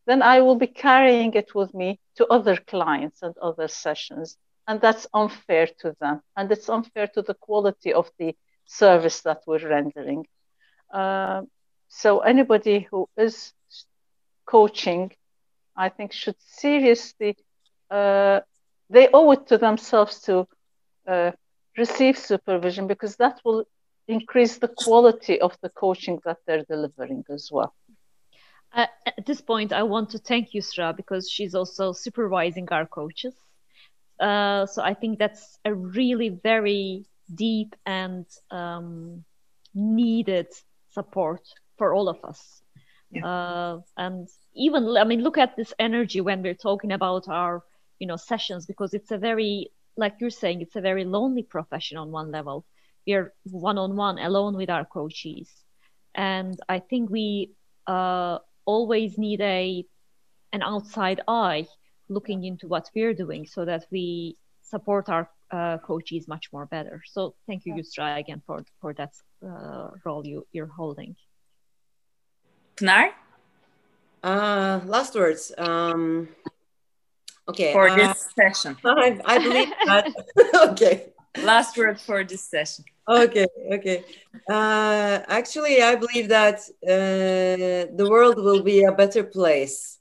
then I will be carrying it with me to other clients and other sessions. And that's unfair to them. And it's unfair to the quality of the service that we're rendering. Uh, so, anybody who is coaching, I think, should seriously, uh, they owe it to themselves to uh, receive supervision because that will increase the quality of the coaching that they're delivering as well. Uh, at this point, I want to thank Yusra because she's also supervising our coaches. Uh, so I think that's a really very deep and um, needed support for all of us. Yeah. Uh, and even, I mean, look at this energy when we're talking about our, you know, sessions because it's a very, like you're saying, it's a very lonely profession on one level. We're one on one, alone with our coaches, and I think we uh, always need a an outside eye looking into what we're doing so that we support our uh, coaches much more better. So thank you, Yusra, again for for that uh, role you you're holding. Pınar? Uh, last words. Um, okay. For uh, this session. (laughs) I, I believe that. (laughs) okay. Last word for this session. Okay, okay. Uh, actually, I believe that uh, the world will be a better place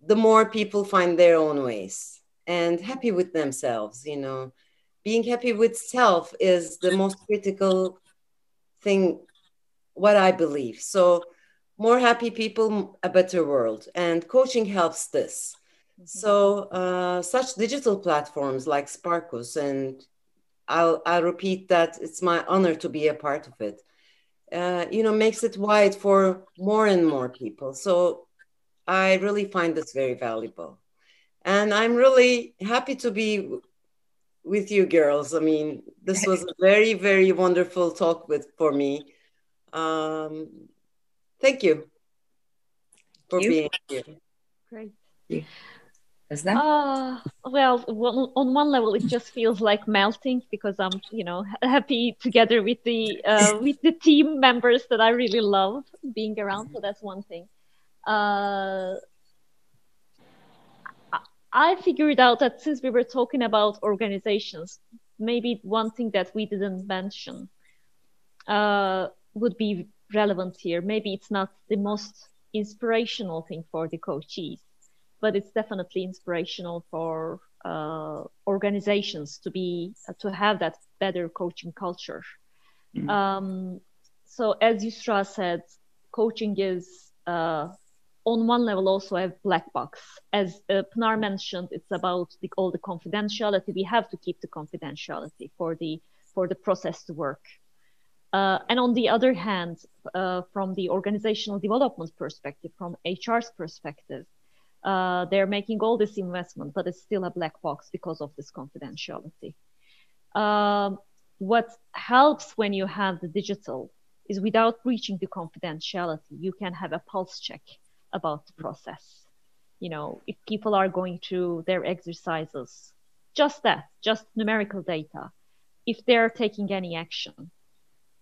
the more people find their own ways and happy with themselves. You know, being happy with self is the most critical thing, what I believe. So, more happy people, a better world. And coaching helps this. Mm-hmm. So, uh, such digital platforms like Sparkus, and I'll, I'll repeat that it's my honor to be a part of it, uh, you know, makes it wide for more and more people. So, I really find this very valuable. And I'm really happy to be with you girls. I mean, this was a very, very wonderful talk with for me. Um, thank you for you. being here. Great. Yeah. Is that? Uh, well, on one level, it just feels like melting because I'm, you know, happy together with the uh, (laughs) with the team members that I really love being around. So that's one thing. Uh, I figured out that since we were talking about organizations, maybe one thing that we didn't mention uh, would be relevant here. Maybe it's not the most inspirational thing for the coaches, but it's definitely inspirational for uh, organizations to be uh, to have that better coaching culture. Mm-hmm. Um, so as Yusra said, coaching is uh, on one level also a black box. As uh, Pınar mentioned, it's about the, all the confidentiality. We have to keep the confidentiality for the for the process to work. Uh, and on the other hand, uh, from the organizational development perspective, from HR's perspective, uh, they're making all this investment, but it's still a black box because of this confidentiality. Um, what helps when you have the digital is without breaching the confidentiality, you can have a pulse check about the process. You know, if people are going through their exercises, just that, just numerical data, if they're taking any action,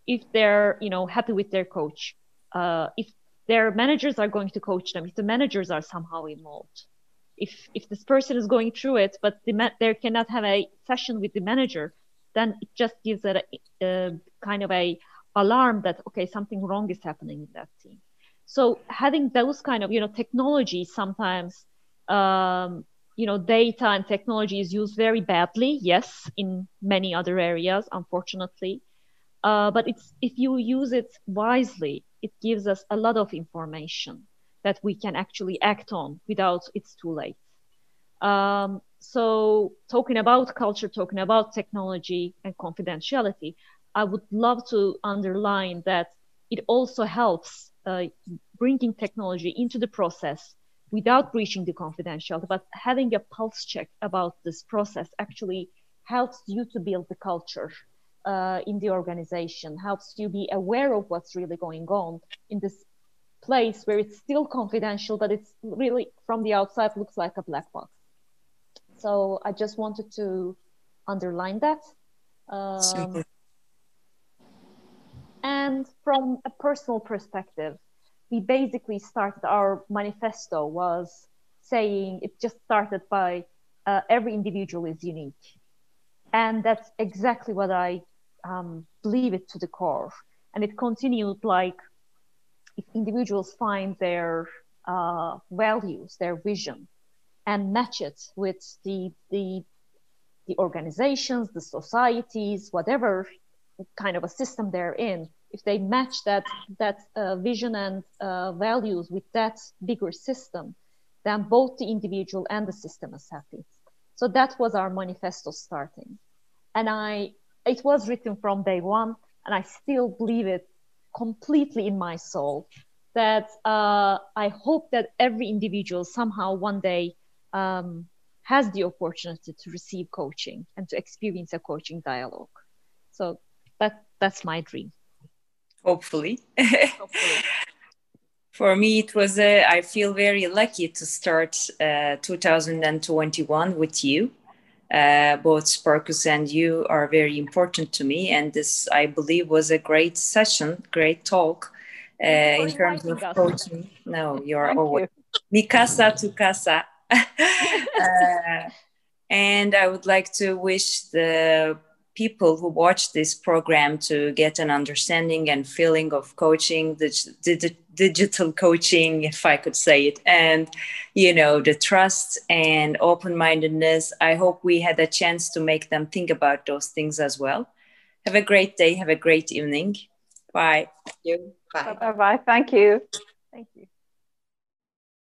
if they're, you know, happy with their coach, uh, if their managers are going to coach them, if the managers are somehow involved, if if this person is going through it, but the ma- they cannot have a session with the manager, then it just gives it a, a kind of a alarm that okay something wrong is happening in that team. So having those kind of you know technology sometimes um, you know data and technology is used very badly yes in many other areas unfortunately uh, but it's if you use it wisely it gives us a lot of information that we can actually act on without it's too late. Um, so talking about culture talking about technology and confidentiality i would love to underline that it also helps uh, bringing technology into the process without breaching the confidentiality, but having a pulse check about this process actually helps you to build the culture uh, in the organization, helps you be aware of what's really going on in this place where it's still confidential, but it's really from the outside looks like a black box. So I just wanted to underline that. Um, and from a personal perspective, we basically started our manifesto was saying it just started by uh, every individual is unique. And that's exactly what I um, believe it to the core. And it continued like if individuals find their uh, values, their vision, and match it with the, the, the organizations, the societies, whatever kind of a system they're in if they match that that uh, vision and uh, values with that bigger system then both the individual and the system is happy so that was our manifesto starting and i it was written from day one and i still believe it completely in my soul that uh, i hope that every individual somehow one day um, has the opportunity to receive coaching and to experience a coaching dialogue. So that that's my dream. Hopefully, hopefully. (laughs) for me it was uh, i feel very lucky to start uh, 2021 with you uh, both sparkus and you are very important to me and this i believe was a great session great talk uh, in terms of coaching. No, you're always you. Mikasa to casa. (laughs) (laughs) uh, and I would like to wish the people who watch this program to get an understanding and feeling of coaching, the, the, digital coaching, if I could say it, and you know the trust and open-mindedness. I hope we had a chance to make them think about those things as well. Have a great day. Have a great evening. Bye. Thank you. Bye. Bye. Bye. Thank you. Thank you.